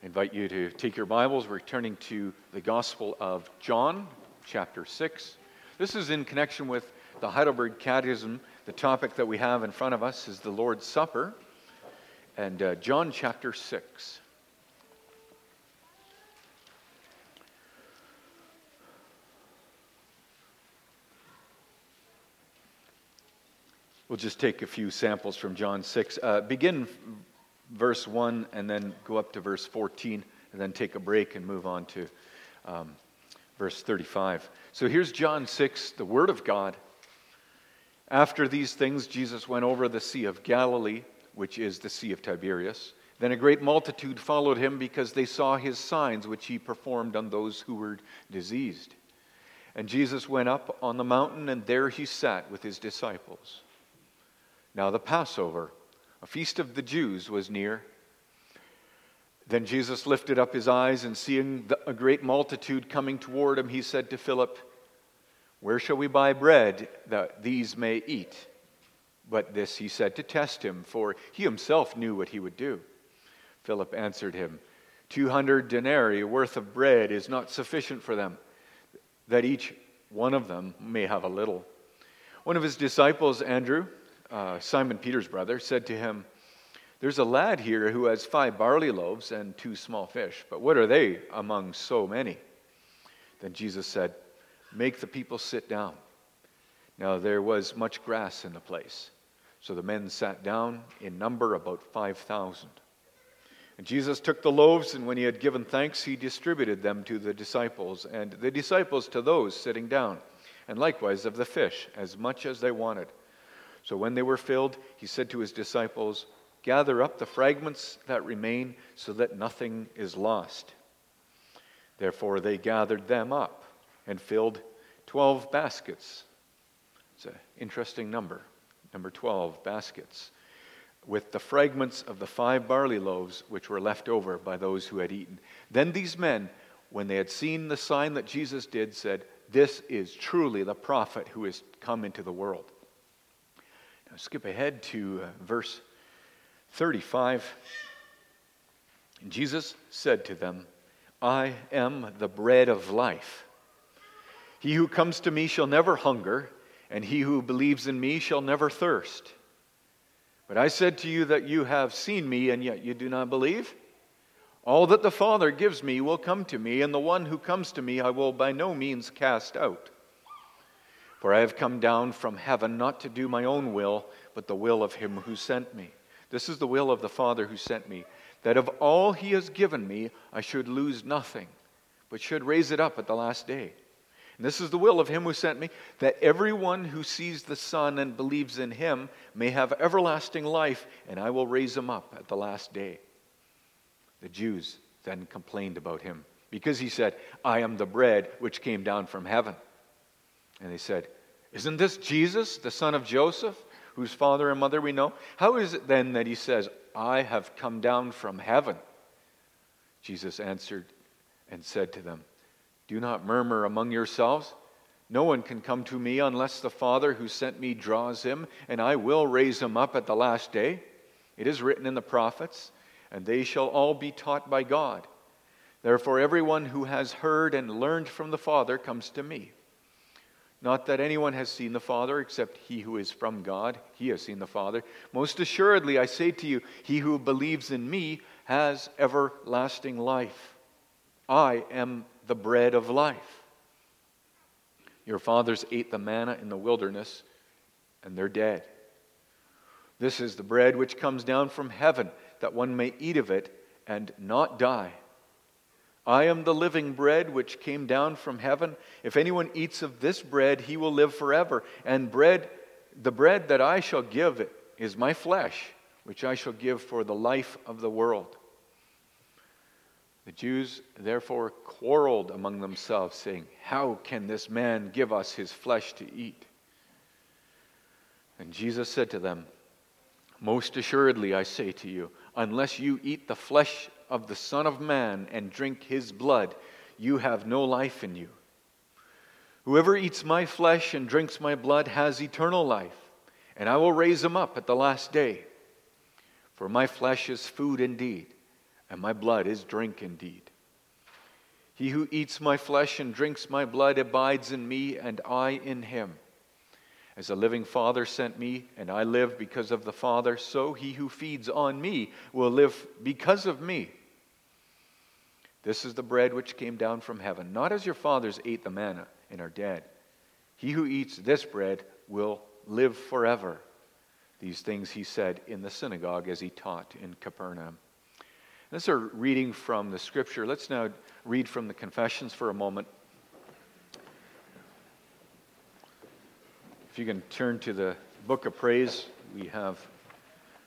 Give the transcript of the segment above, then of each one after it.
I invite you to take your Bibles. We're turning to the Gospel of John, chapter 6. This is in connection with the Heidelberg Catechism. The topic that we have in front of us is the Lord's Supper. And uh, John chapter 6. We'll just take a few samples from John 6. Uh, begin verse 1 and then go up to verse 14 and then take a break and move on to um, verse 35. So here's John 6, the Word of God. After these things, Jesus went over the Sea of Galilee, which is the Sea of Tiberias. Then a great multitude followed him because they saw his signs, which he performed on those who were diseased. And Jesus went up on the mountain, and there he sat with his disciples. Now the Passover a feast of the Jews was near. Then Jesus lifted up his eyes, and seeing a great multitude coming toward him, he said to Philip, Where shall we buy bread that these may eat? But this he said to test him, for he himself knew what he would do. Philip answered him, Two hundred denarii worth of bread is not sufficient for them, that each one of them may have a little. One of his disciples, Andrew, uh, Simon Peter's brother, said to him, There's a lad here who has five barley loaves and two small fish, but what are they among so many? Then Jesus said, Make the people sit down. Now there was much grass in the place. So the men sat down, in number about 5,000. And Jesus took the loaves, and when he had given thanks, he distributed them to the disciples, and the disciples to those sitting down, and likewise of the fish, as much as they wanted. So when they were filled, he said to his disciples, Gather up the fragments that remain so that nothing is lost. Therefore they gathered them up and filled 12 baskets. It's an interesting number, number 12 baskets, with the fragments of the five barley loaves which were left over by those who had eaten. Then these men, when they had seen the sign that Jesus did, said, This is truly the prophet who is come into the world. Skip ahead to uh, verse 35. Jesus said to them, I am the bread of life. He who comes to me shall never hunger, and he who believes in me shall never thirst. But I said to you that you have seen me, and yet you do not believe. All that the Father gives me will come to me, and the one who comes to me I will by no means cast out. For I have come down from heaven not to do my own will, but the will of him who sent me. This is the will of the Father who sent me, that of all he has given me, I should lose nothing, but should raise it up at the last day. And this is the will of him who sent me, that everyone who sees the Son and believes in him may have everlasting life, and I will raise him up at the last day. The Jews then complained about him, because he said, I am the bread which came down from heaven. And they said, Isn't this Jesus, the son of Joseph, whose father and mother we know? How is it then that he says, I have come down from heaven? Jesus answered and said to them, Do not murmur among yourselves. No one can come to me unless the Father who sent me draws him, and I will raise him up at the last day. It is written in the prophets, and they shall all be taught by God. Therefore, everyone who has heard and learned from the Father comes to me. Not that anyone has seen the Father except he who is from God. He has seen the Father. Most assuredly, I say to you, he who believes in me has everlasting life. I am the bread of life. Your fathers ate the manna in the wilderness, and they're dead. This is the bread which comes down from heaven, that one may eat of it and not die. I am the living bread which came down from heaven. If anyone eats of this bread, he will live forever. And bread, the bread that I shall give is my flesh, which I shall give for the life of the world. The Jews therefore quarreled among themselves, saying, How can this man give us his flesh to eat? And Jesus said to them, Most assuredly, I say to you, unless you eat the flesh of the Son of Man and drink his blood, you have no life in you. Whoever eats my flesh and drinks my blood has eternal life, and I will raise him up at the last day. For my flesh is food indeed, and my blood is drink indeed. He who eats my flesh and drinks my blood abides in me, and I in him. As the living Father sent me, and I live because of the Father, so he who feeds on me will live because of me. This is the bread which came down from heaven, not as your fathers ate the manna and are dead. He who eats this bread will live forever. These things he said in the synagogue as he taught in Capernaum. This is a reading from the scripture. Let's now read from the confessions for a moment. If you can turn to the book of praise, we have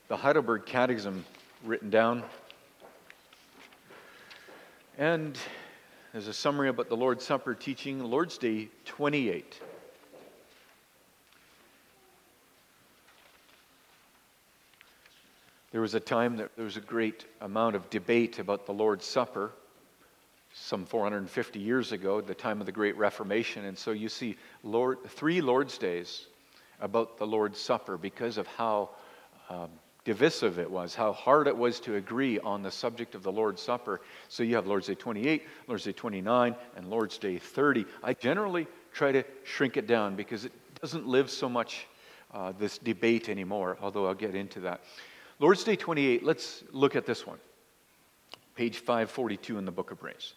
the Heidelberg Catechism written down. And there's a summary about the Lord's Supper teaching, Lord's Day 28. There was a time that there was a great amount of debate about the Lord's Supper, some 450 years ago, the time of the Great Reformation. And so you see Lord, three Lord's Days about the Lord's Supper because of how um, divisive it was, how hard it was to agree on the subject of the Lord's Supper. So you have Lord's Day 28, Lord's Day 29, and Lord's Day 30. I generally try to shrink it down because it doesn't live so much uh, this debate anymore, although I'll get into that. Lord's Day 28, let's look at this one. Page 542 in the book of Praise.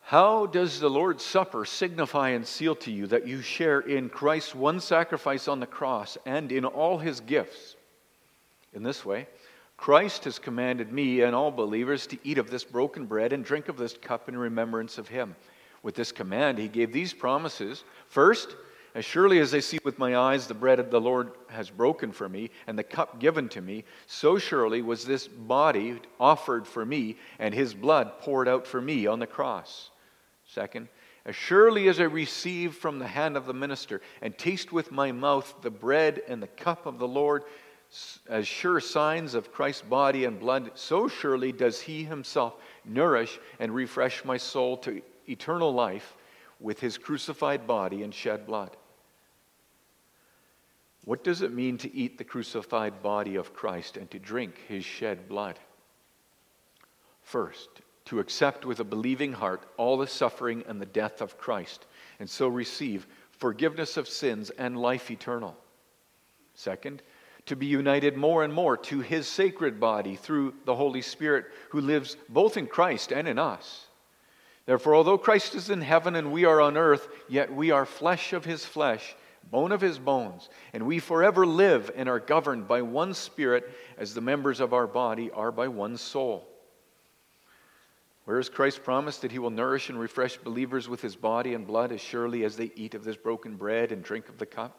How does the Lord's Supper signify and seal to you that you share in Christ's one sacrifice on the cross and in all his gifts? In this way, Christ has commanded me and all believers to eat of this broken bread and drink of this cup in remembrance of him. With this command, he gave these promises. First, as surely as I see with my eyes the bread of the Lord has broken for me, and the cup given to me, so surely was this body offered for me, and his blood poured out for me on the cross. Second, as surely as I receive from the hand of the minister, and taste with my mouth the bread and the cup of the Lord, as sure signs of Christ's body and blood, so surely does he himself nourish and refresh my soul to eternal life with his crucified body and shed blood. What does it mean to eat the crucified body of Christ and to drink his shed blood? First, to accept with a believing heart all the suffering and the death of Christ, and so receive forgiveness of sins and life eternal. Second, to be united more and more to his sacred body through the Holy Spirit who lives both in Christ and in us. Therefore, although Christ is in heaven and we are on earth, yet we are flesh of his flesh bone of his bones, and we forever live and are governed by one Spirit as the members of our body are by one soul. Where is Christ promised that he will nourish and refresh believers with his body and blood as surely as they eat of this broken bread and drink of the cup?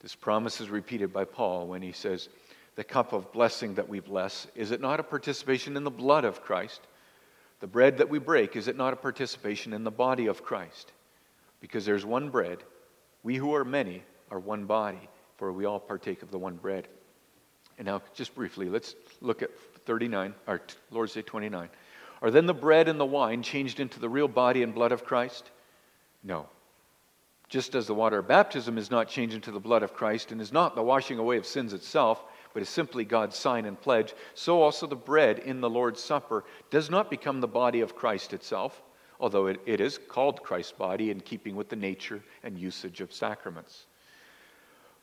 This promise is repeated by Paul when he says, The cup of blessing that we bless, is it not a participation in the blood of Christ? The bread that we break, is it not a participation in the body of Christ? Because there's one bread we who are many are one body, for we all partake of the one bread. And now, just briefly, let's look at 39, or Lord's Day 29. Are then the bread and the wine changed into the real body and blood of Christ? No. Just as the water of baptism is not changed into the blood of Christ and is not the washing away of sins itself, but is simply God's sign and pledge, so also the bread in the Lord's Supper does not become the body of Christ itself although it, it is called Christ's body in keeping with the nature and usage of sacraments.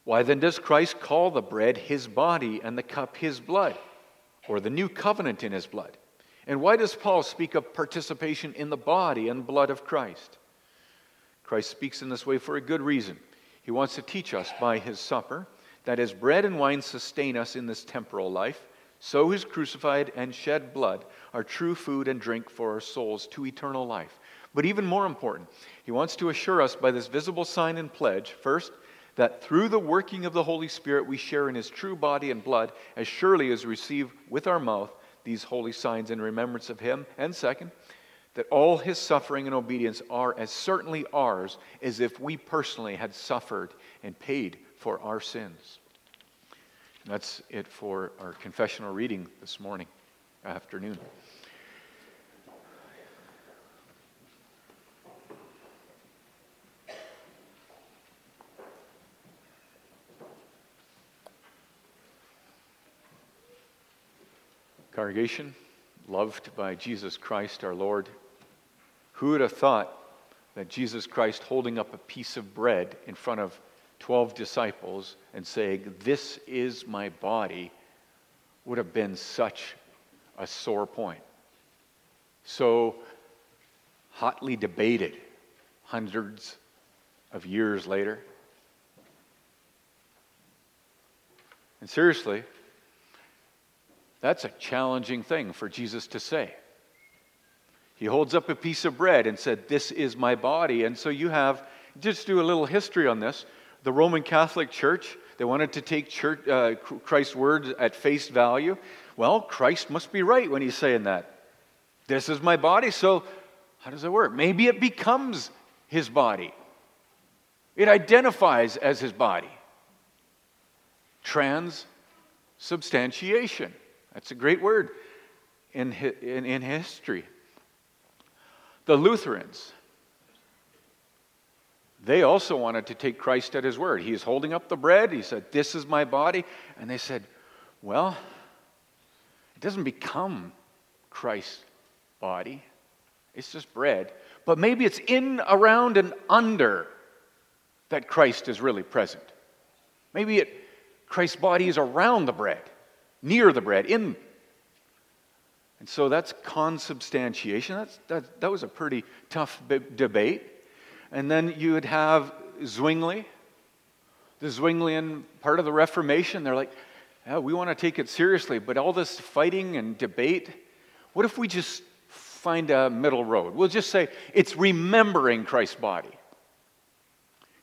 Why then does Christ call the bread his body and the cup his blood, or the new covenant in his blood? And why does Paul speak of participation in the body and blood of Christ? Christ speaks in this way for a good reason. He wants to teach us by his supper that as bread and wine sustain us in this temporal life, so his crucified and shed blood are true food and drink for our souls to eternal life. But even more important, he wants to assure us by this visible sign and pledge, first, that through the working of the Holy Spirit we share in his true body and blood as surely as we receive with our mouth these holy signs in remembrance of him. And second, that all his suffering and obedience are as certainly ours as if we personally had suffered and paid for our sins. And that's it for our confessional reading this morning, afternoon. Congregation, loved by Jesus Christ our Lord, who would have thought that Jesus Christ holding up a piece of bread in front of 12 disciples and saying, This is my body, would have been such a sore point. So hotly debated hundreds of years later. And seriously, that's a challenging thing for Jesus to say. He holds up a piece of bread and said, This is my body. And so you have, just do a little history on this. The Roman Catholic Church, they wanted to take church, uh, Christ's words at face value. Well, Christ must be right when he's saying that. This is my body. So, how does it work? Maybe it becomes his body, it identifies as his body. Transubstantiation. That's a great word in, in, in history. The Lutherans, they also wanted to take Christ at his word. He is holding up the bread. He said, This is my body. And they said, Well, it doesn't become Christ's body, it's just bread. But maybe it's in, around, and under that Christ is really present. Maybe it, Christ's body is around the bread near the bread, in. And so that's consubstantiation. That's, that, that was a pretty tough b- debate. And then you would have Zwingli, the Zwinglian part of the Reformation. They're like, yeah, we want to take it seriously, but all this fighting and debate, what if we just find a middle road? We'll just say it's remembering Christ's body.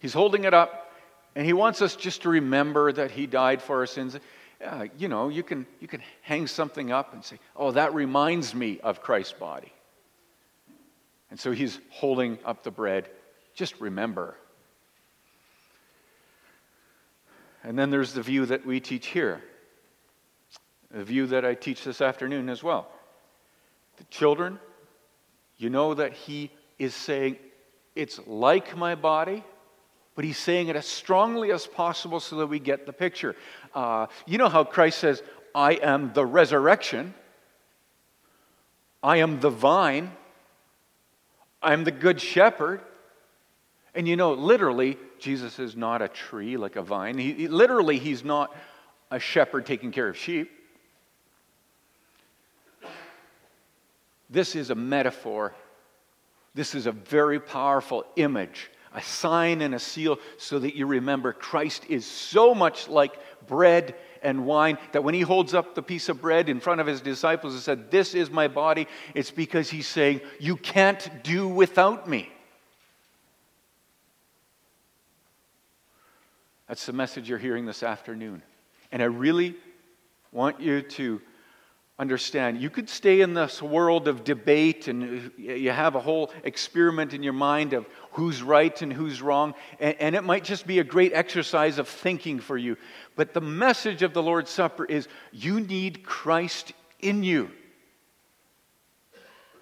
He's holding it up, and he wants us just to remember that he died for our sins yeah, you know, you can, you can hang something up and say, oh, that reminds me of Christ's body. And so he's holding up the bread. Just remember. And then there's the view that we teach here, the view that I teach this afternoon as well. The children, you know that he is saying, it's like my body, but he's saying it as strongly as possible so that we get the picture. Uh, you know how Christ says, I am the resurrection, I am the vine, I'm the good shepherd. And you know, literally, Jesus is not a tree like a vine. He, he, literally, he's not a shepherd taking care of sheep. This is a metaphor. This is a very powerful image a sign and a seal so that you remember Christ is so much like bread and wine that when he holds up the piece of bread in front of his disciples and said, This is my body, it's because he's saying, You can't do without me. That's the message you're hearing this afternoon. And I really want you to understand. You could stay in this world of debate and uh, you have a whole experiment in your mind of who's right and who's wrong, and, and, it might just be a great exercise of thinking for you. But the message of the Lord's Supper is you need Christ in you.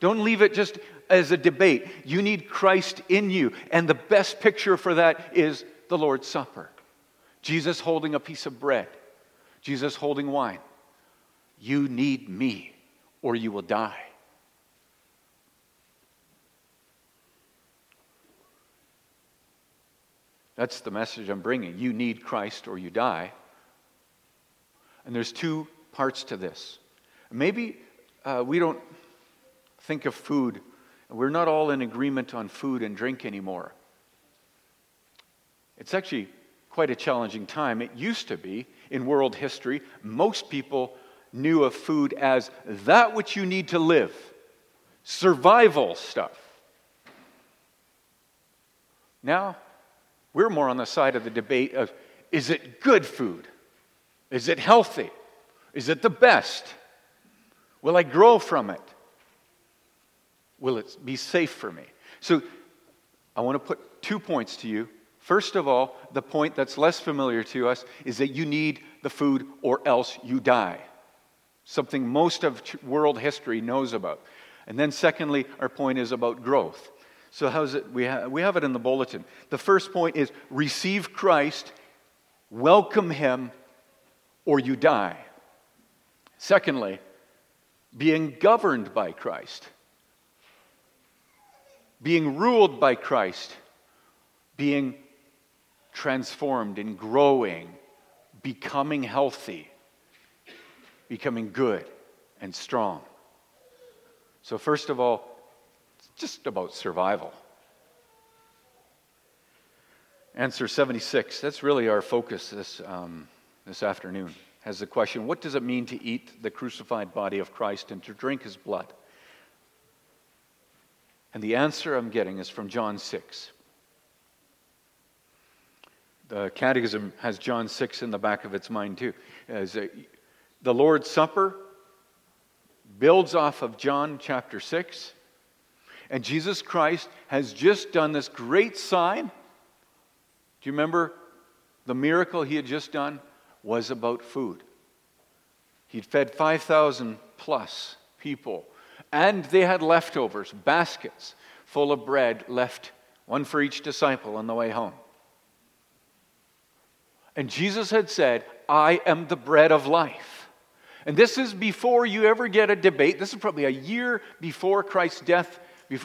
Don't leave it just as a debate. You need Christ in you. And the best picture for that is the Lord's Supper Jesus holding a piece of bread, Jesus holding wine. You need me or you will die. That's the message I'm bringing. You need Christ or you die. And there's two parts to this. Maybe uh, we don't think of food, we're not all in agreement on food and drink anymore. It's actually quite a challenging time. It used to be in world history. Most people knew of food as that which you need to live, survival stuff. Now, we're more on the side of the debate of is it good food? Is it healthy? Is it the best? Will I grow from it? Will it be safe for me? So I want to put two points to you. First of all, the point that's less familiar to us is that you need the food or else you die. Something most of world history knows about. And then, secondly, our point is about growth. So, how's it? We, ha- we have it in the bulletin. The first point is receive Christ, welcome Him, or you die. Secondly, being governed by Christ, being ruled by Christ, being transformed and growing, becoming healthy, becoming good and strong. So, first of all, it's just about survival. Answer 76, that's really our focus this, um, this afternoon, has the question what does it mean to eat the crucified body of Christ and to drink his blood? And the answer I'm getting is from John 6. The Catechism has John 6 in the back of its mind, too. As a, the Lord's Supper builds off of John chapter 6. And Jesus Christ has just done this great sign. Do you remember the miracle he had just done was about food? He'd fed 5,000 plus people, and they had leftovers, baskets full of bread left, one for each disciple on the way home. And Jesus had said, I am the bread of life. And this is before you ever get a debate. This is probably a year before Christ's death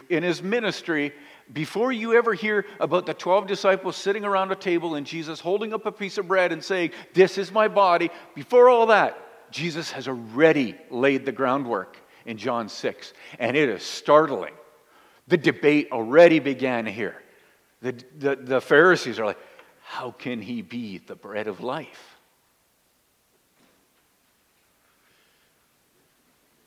in his ministry. Before you ever hear about the 12 disciples sitting around a table and Jesus holding up a piece of bread and saying, This is my body, before all that, Jesus has already laid the groundwork in John 6. And it is startling. The debate already began here. The, the, the Pharisees are like, How can he be the bread of life?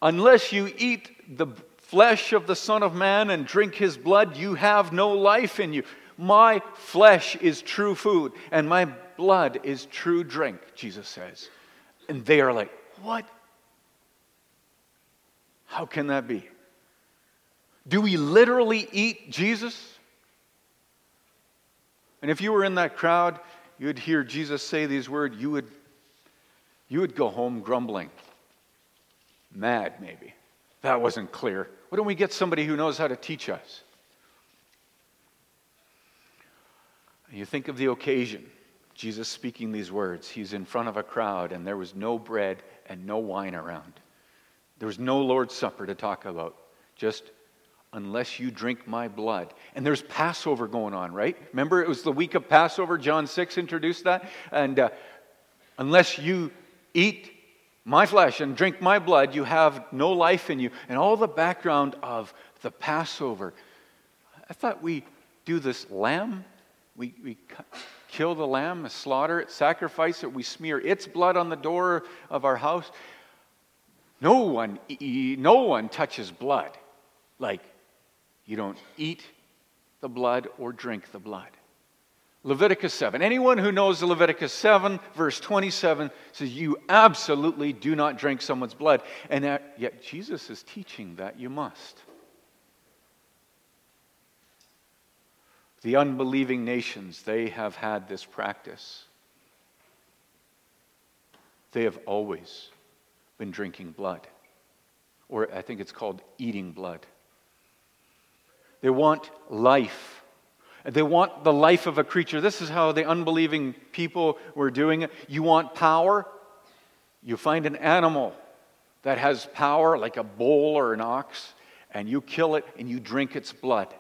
Unless you eat the flesh of the Son of Man and drink his blood, you have no life in you. My flesh is true food, and my blood is true drink, Jesus says. And they are like, What? How can that be? Do we literally eat Jesus? And if you were in that crowd, you would hear Jesus say these words, you would, you would go home grumbling mad, maybe. That wasn't clear. Why don't we get somebody who knows how to teach us? You think of the occasion. Jesus speaking these words. He's in front of a crowd, and there was no bread and no wine around. There was no Lord's Supper to talk about. Just unless you drink my blood. And there's Passover going on, right? Remember, it was the week of Passover. John 6 introduced that. And uh, unless you eat my flesh and drink my blood, you have no life in you. And all the background of the Passover. I thought we do this lamb. We, we kill the lamb, slaughter it, sacrifice it, we smear its blood on the door of our house. No one, no one touches blood. Like you don't eat the blood or drink the blood. Leviticus 7. Anyone who knows Leviticus 7, verse 27, says you absolutely do not drink someone's blood. And yet Jesus is teaching that you must. The unbelieving nations, they have had this practice. They have always been drinking blood. Or I think it's called eating blood. They want life they want the life of a creature. This is how the unbelieving people were doing it. You want power? You find an animal that has power, like a bull or an ox, and you kill it and you drink its blood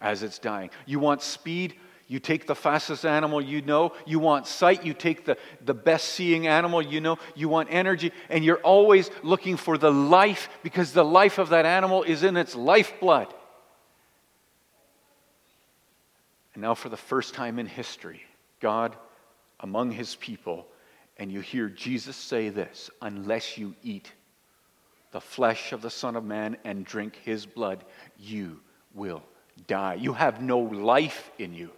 as it's dying. You want speed? You take the fastest animal you know. You want sight? You take the, the best seeing animal you know. You want energy, and you're always looking for the life because the life of that animal is in its lifeblood. And now, for the first time in history, God among his people, and you hear Jesus say this unless you eat the flesh of the Son of Man and drink his blood, you will die. You have no life in you.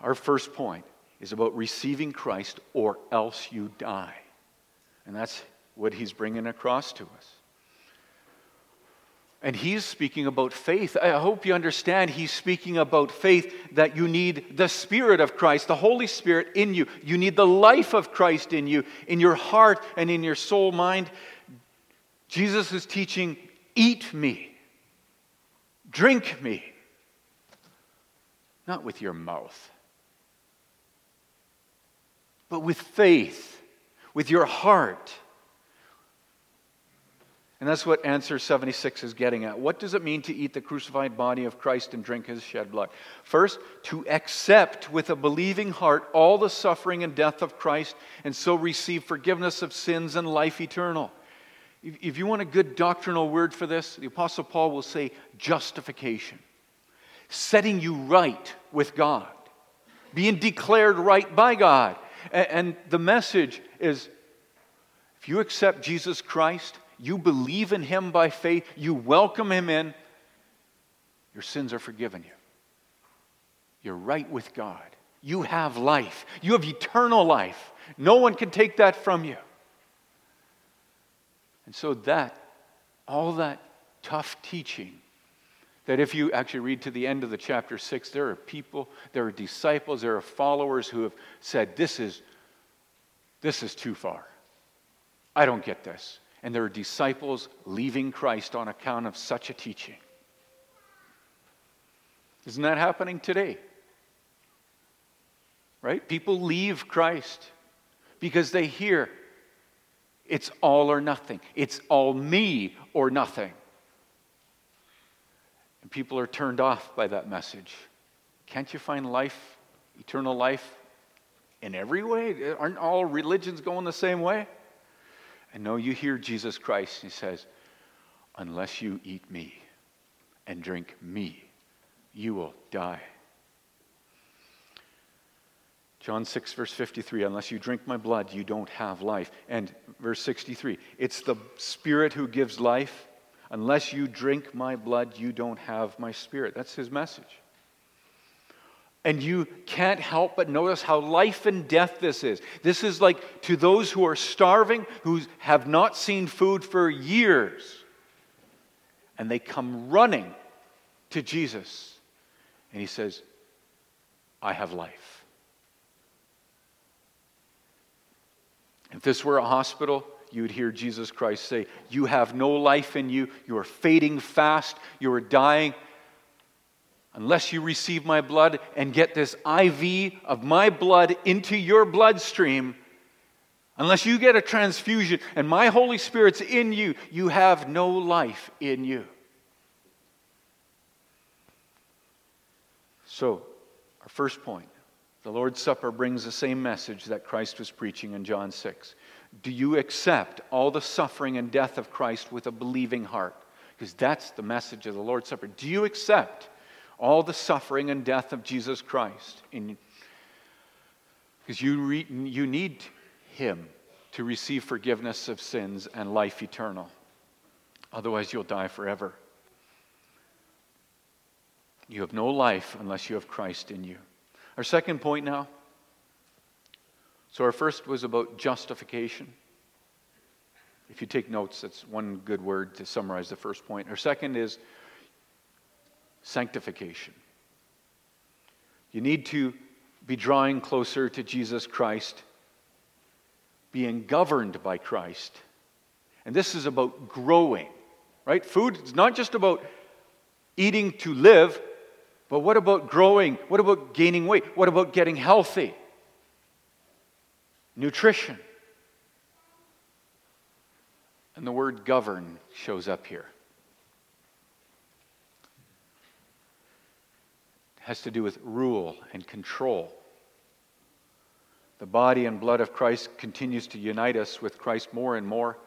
Our first point is about receiving Christ or else you die. And that's what he's bringing across to us. And he's speaking about faith. I hope you understand he's speaking about faith that you need the Spirit of Christ, the Holy Spirit in you. You need the life of Christ in you, in your heart and in your soul, mind. Jesus is teaching eat me, drink me, not with your mouth, but with faith, with your heart and that's what answer 76 is getting at. What does it mean to eat the crucified body of Christ and drink his shed blood? First, to accept with a believing heart all the suffering and death of Christ and so receive forgiveness of sins and life eternal. If you want a good doctrinal word for this, the Apostle Paul will say justification, setting you right with God, being declared right by God. And the message is if you accept Jesus Christ, you believe in Him by faith, you welcome Him in, your sins are forgiven you. You're right with God. You have life. You have eternal life. No one can take that from you. And so, that, all that tough teaching, that if you actually read to the end of the chapter 6, there are people, there are disciples, there are followers who have said, This is, this is too far. I don't get this and there are disciples leaving Christ on account of such a teaching. Isn't that happening today? Right? People leave Christ because they hear it's all or nothing, it's all me or nothing. And people are turned off by that message. Can't you find life, eternal life, in every way? Aren't all religions going the same way? And no, you hear Jesus Christ. He says, Unless you eat me and drink me, you will die. John 6, verse 53 Unless you drink my blood, you don't have life. And verse 63 It's the Spirit who gives life. Unless you drink my blood, you don't have my Spirit. That's his message. And you can't help but notice how life and death this is. This is like to those who are starving, who have not seen food for years, and they come running to Jesus. And he says, I have life. If this were a hospital, you would hear Jesus Christ say, You have no life in you. You are fading fast. You are dying unless you receive my blood and get this IV of my blood into your bloodstream, unless you get a transfusion and my Holy Spirit's in you, you have no life in you. So, our first point the Lord's Supper brings the same message that Christ was preaching in John 6. Do you accept all the suffering and death of Christ with a believing heart? Because that's the message of the Lord's Supper. Do you accept all the suffering and death of Jesus Christ. Because you, re, you need Him to receive forgiveness of sins and life eternal. Otherwise, you'll die forever. You have no life unless you have Christ in you. Our second point now. So, our first was about justification. If you take notes, that's one good word to summarize the first point. Our second is sanctification. You need to be drawing closer to Jesus Christ, being governed by Christ. And this is about growing, right? Food is not just about eating to live, but what about growing? What about gaining weight? What about getting healthy? Nutrition. And the word govern shows up here. Has to do with rule and control. The body and blood of Christ continues to unite us with Christ more and more.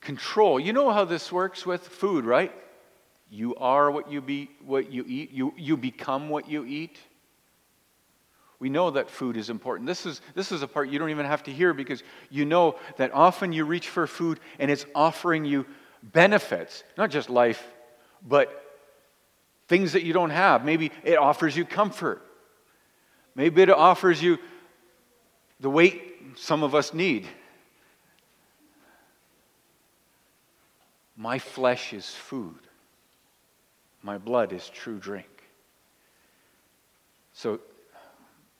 Control. You know how this works with food, right? You are what you, be, what you eat. You, you become what you eat. We know that food is important. This is, this is a part you don't even have to hear because you know that often you reach for food and it's offering you benefits, not just life, but things that you don't have. Maybe it offers you comfort. Maybe it offers you the weight some of us need. My flesh is food, my blood is true drink. So,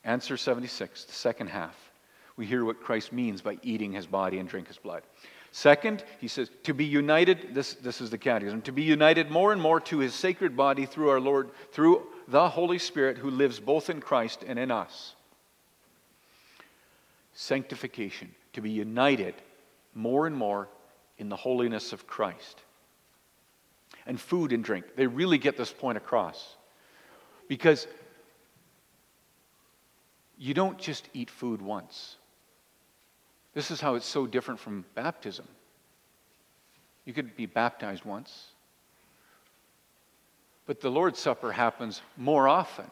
answer 76, the second half. We hear what Christ means by eating his body and drink his blood. Second, he says, to be united, this, this is the catechism, to be united more and more to his sacred body through our Lord, through the Holy Spirit who lives both in Christ and in us. Sanctification, to be united more and more in the holiness of Christ. And food and drink, they really get this point across. Because you don't just eat food once. This is how it's so different from baptism. You could be baptized once, but the Lord's Supper happens more often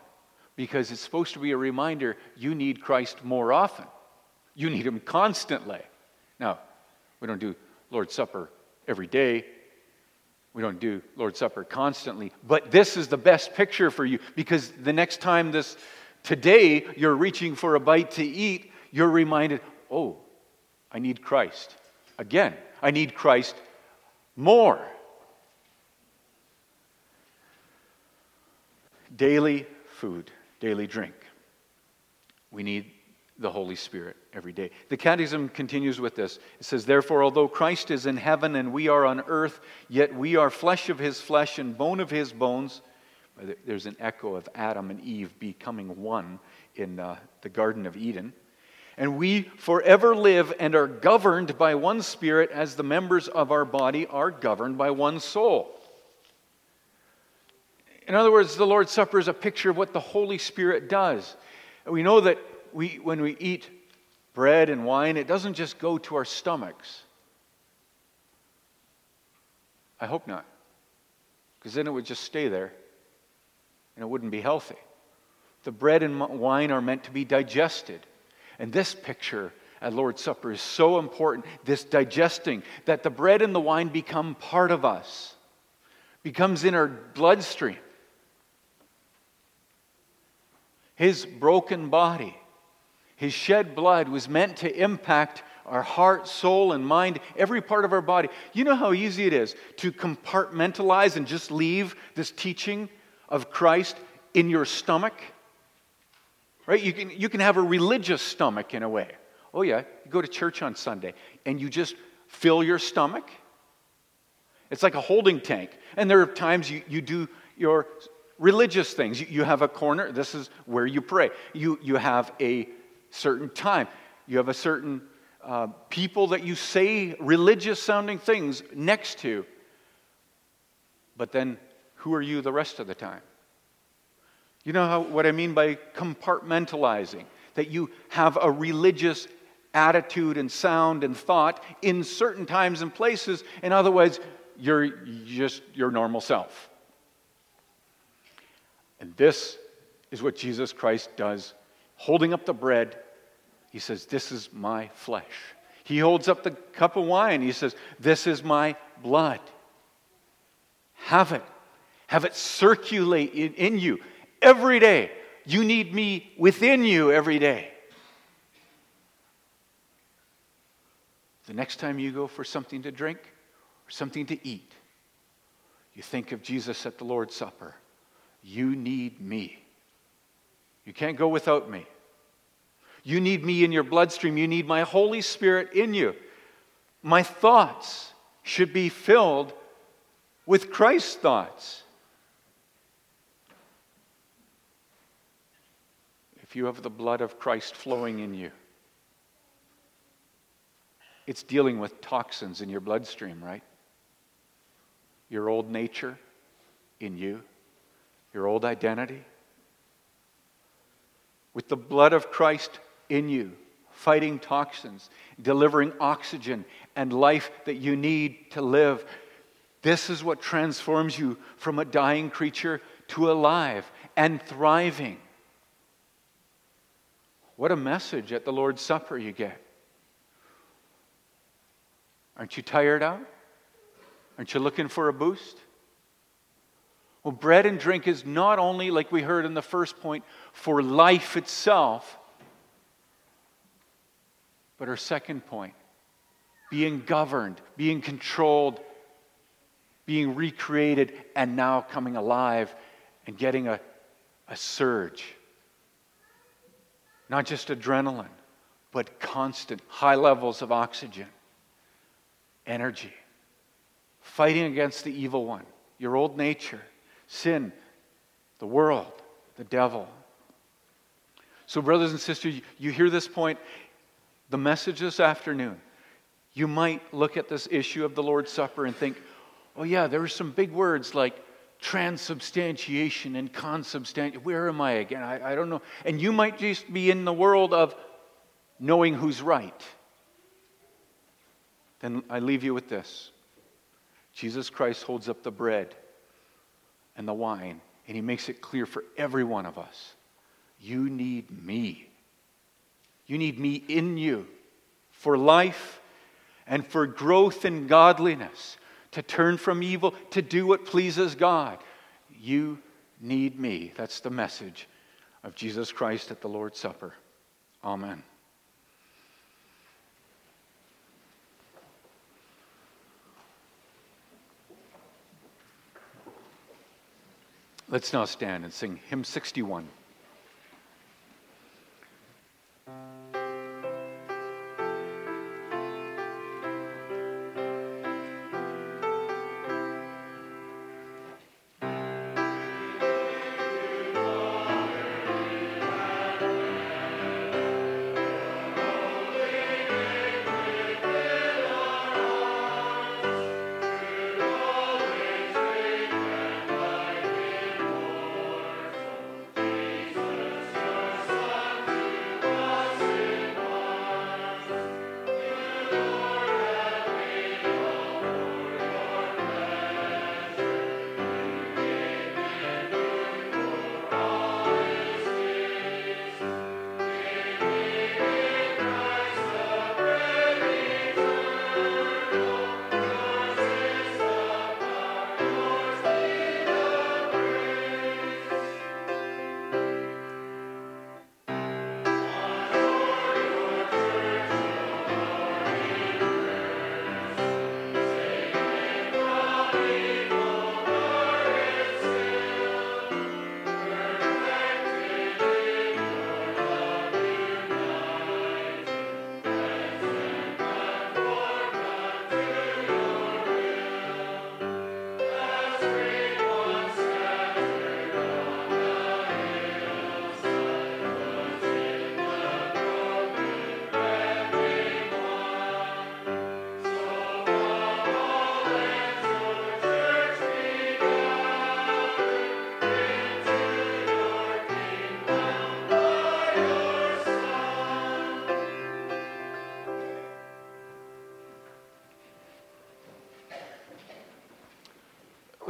because it's supposed to be a reminder you need Christ more often. You need Him constantly. Now, we don't do Lord's Supper every day. We don't do Lord's Supper constantly, but this is the best picture for you because the next time this today you're reaching for a bite to eat, you're reminded, "Oh, I need Christ. Again, I need Christ more. Daily food, daily drink. We need the Holy Spirit every day. The Catechism continues with this. It says, Therefore, although Christ is in heaven and we are on earth, yet we are flesh of his flesh and bone of his bones. There's an echo of Adam and Eve becoming one in uh, the Garden of Eden and we forever live and are governed by one Spirit as the members of our body are governed by one soul. In other words, the Lord's Supper is a picture of what the Holy Spirit does. We know that we, when we eat bread and wine, it doesn't just go to our stomachs. I hope not, because then it would just stay there and it wouldn't be healthy. The bread and wine are meant to be digested. And this picture at Lord's Supper is so important this digesting, that the bread and the wine become part of us, becomes in our bloodstream. His broken body, his shed blood was meant to impact our heart, soul, and mind, every part of our body. You know how easy it is to compartmentalize and just leave this teaching of Christ in your stomach? Right? You can, you can have a religious stomach in a way. Oh, yeah, you go to church on Sunday and you just fill your stomach. It's like a holding tank. And there are times you, you do your religious things. You, you have a corner, this is where you pray. You, you have a certain time, you have a certain uh, people that you say religious sounding things next to. But then, who are you the rest of the time? You know how, what I mean by compartmentalizing? That you have a religious attitude and sound and thought in certain times and places, and otherwise, you're just your normal self. And this is what Jesus Christ does. Holding up the bread, he says, This is my flesh. He holds up the cup of wine, he says, This is my blood. Have it. Have it circulate in, in you every day. You need me within you every day. The next time you go for something to drink or something to eat, you think of Jesus at the Lord's Supper. You need me. You can't go without me. You need me in your bloodstream. You need my Holy Spirit in you. My thoughts should be filled with Christ's thoughts. If you have the blood of Christ flowing in you, it's dealing with toxins in your bloodstream, right? Your old nature in you, your old identity. With the blood of Christ in you, fighting toxins, delivering oxygen and life that you need to live. This is what transforms you from a dying creature to alive and thriving. What a message at the Lord's Supper you get. Aren't you tired out? Aren't you looking for a boost? Well, bread and drink is not only, like we heard in the first point, for life itself, but our second point, being governed, being controlled being recreated and now coming alive and getting a, a surge. Not just adrenaline, but constant high levels of oxygen, energy, fighting against the evil one, your old nature, sin, the world, the devil. So, brothers and sisters, you hear this point. The message this afternoon, you might look at this issue of the Lord's Supper and think, oh, yeah, there are some big words like transubstantiation and consubstantiation. Where am I again? I, I don't know. And you might just be in the world of knowing who's right. Then I leave you with this Jesus Christ holds up the bread and the wine, and he makes it clear for every one of us you need me. You need me in you for life and for growth in godliness, to turn from evil, to do what pleases God. You need me. That's the message of Jesus Christ at the Lord's Supper. Amen. Let's now stand and sing hymn 61.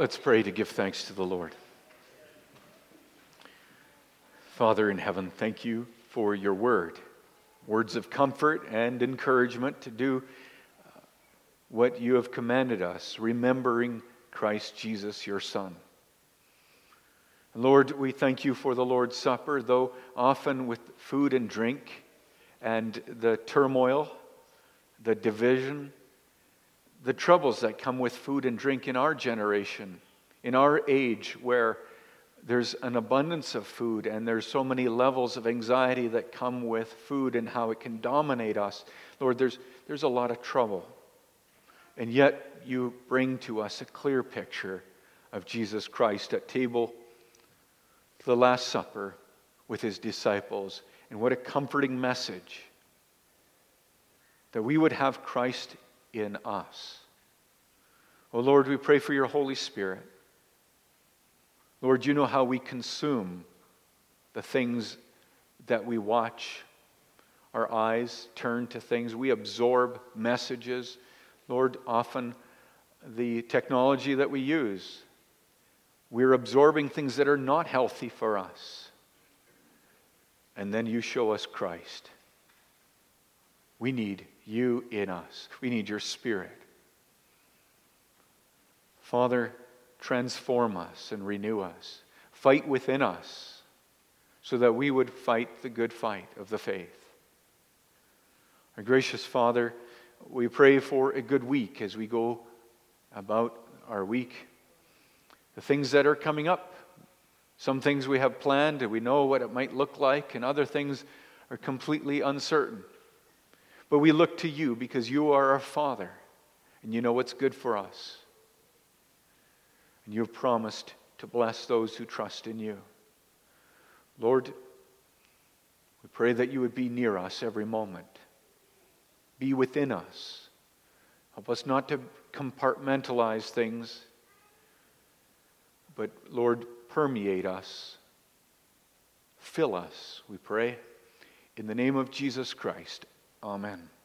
Let's pray to give thanks to the Lord. Father in heaven, thank you for your word, words of comfort and encouragement to do uh, what you have commanded us, remembering Christ Jesus, your Son. Lord, we thank you for the Lord's Supper, though often with food and drink and the turmoil, the division, the troubles that come with food and drink in our generation, in our age, where there's an abundance of food and there's so many levels of anxiety that come with food and how it can dominate us. Lord, there's, there's a lot of trouble. And yet you bring to us a clear picture of Jesus Christ at table, the Last Supper with his disciples. And what a comforting message that we would have Christ in us. Oh Lord, we pray for your Holy Spirit. Lord, you know how we consume the things that we watch. Our eyes turn to things, we absorb messages. Lord, often the technology that we use, we're absorbing things that are not healthy for us. And then you show us Christ. We need you in us. We need your spirit. Father, transform us and renew us. Fight within us so that we would fight the good fight of the faith. Our gracious Father, we pray for a good week as we go about our week, the things that are coming up. Some things we have planned and we know what it might look like, and other things are completely uncertain. But we look to you because you are our Father and you know what's good for us. And you have promised to bless those who trust in you. Lord, we pray that you would be near us every moment, be within us. Help us not to compartmentalize things, but Lord, permeate us. Fill us, we pray. In the name of Jesus Christ, amen.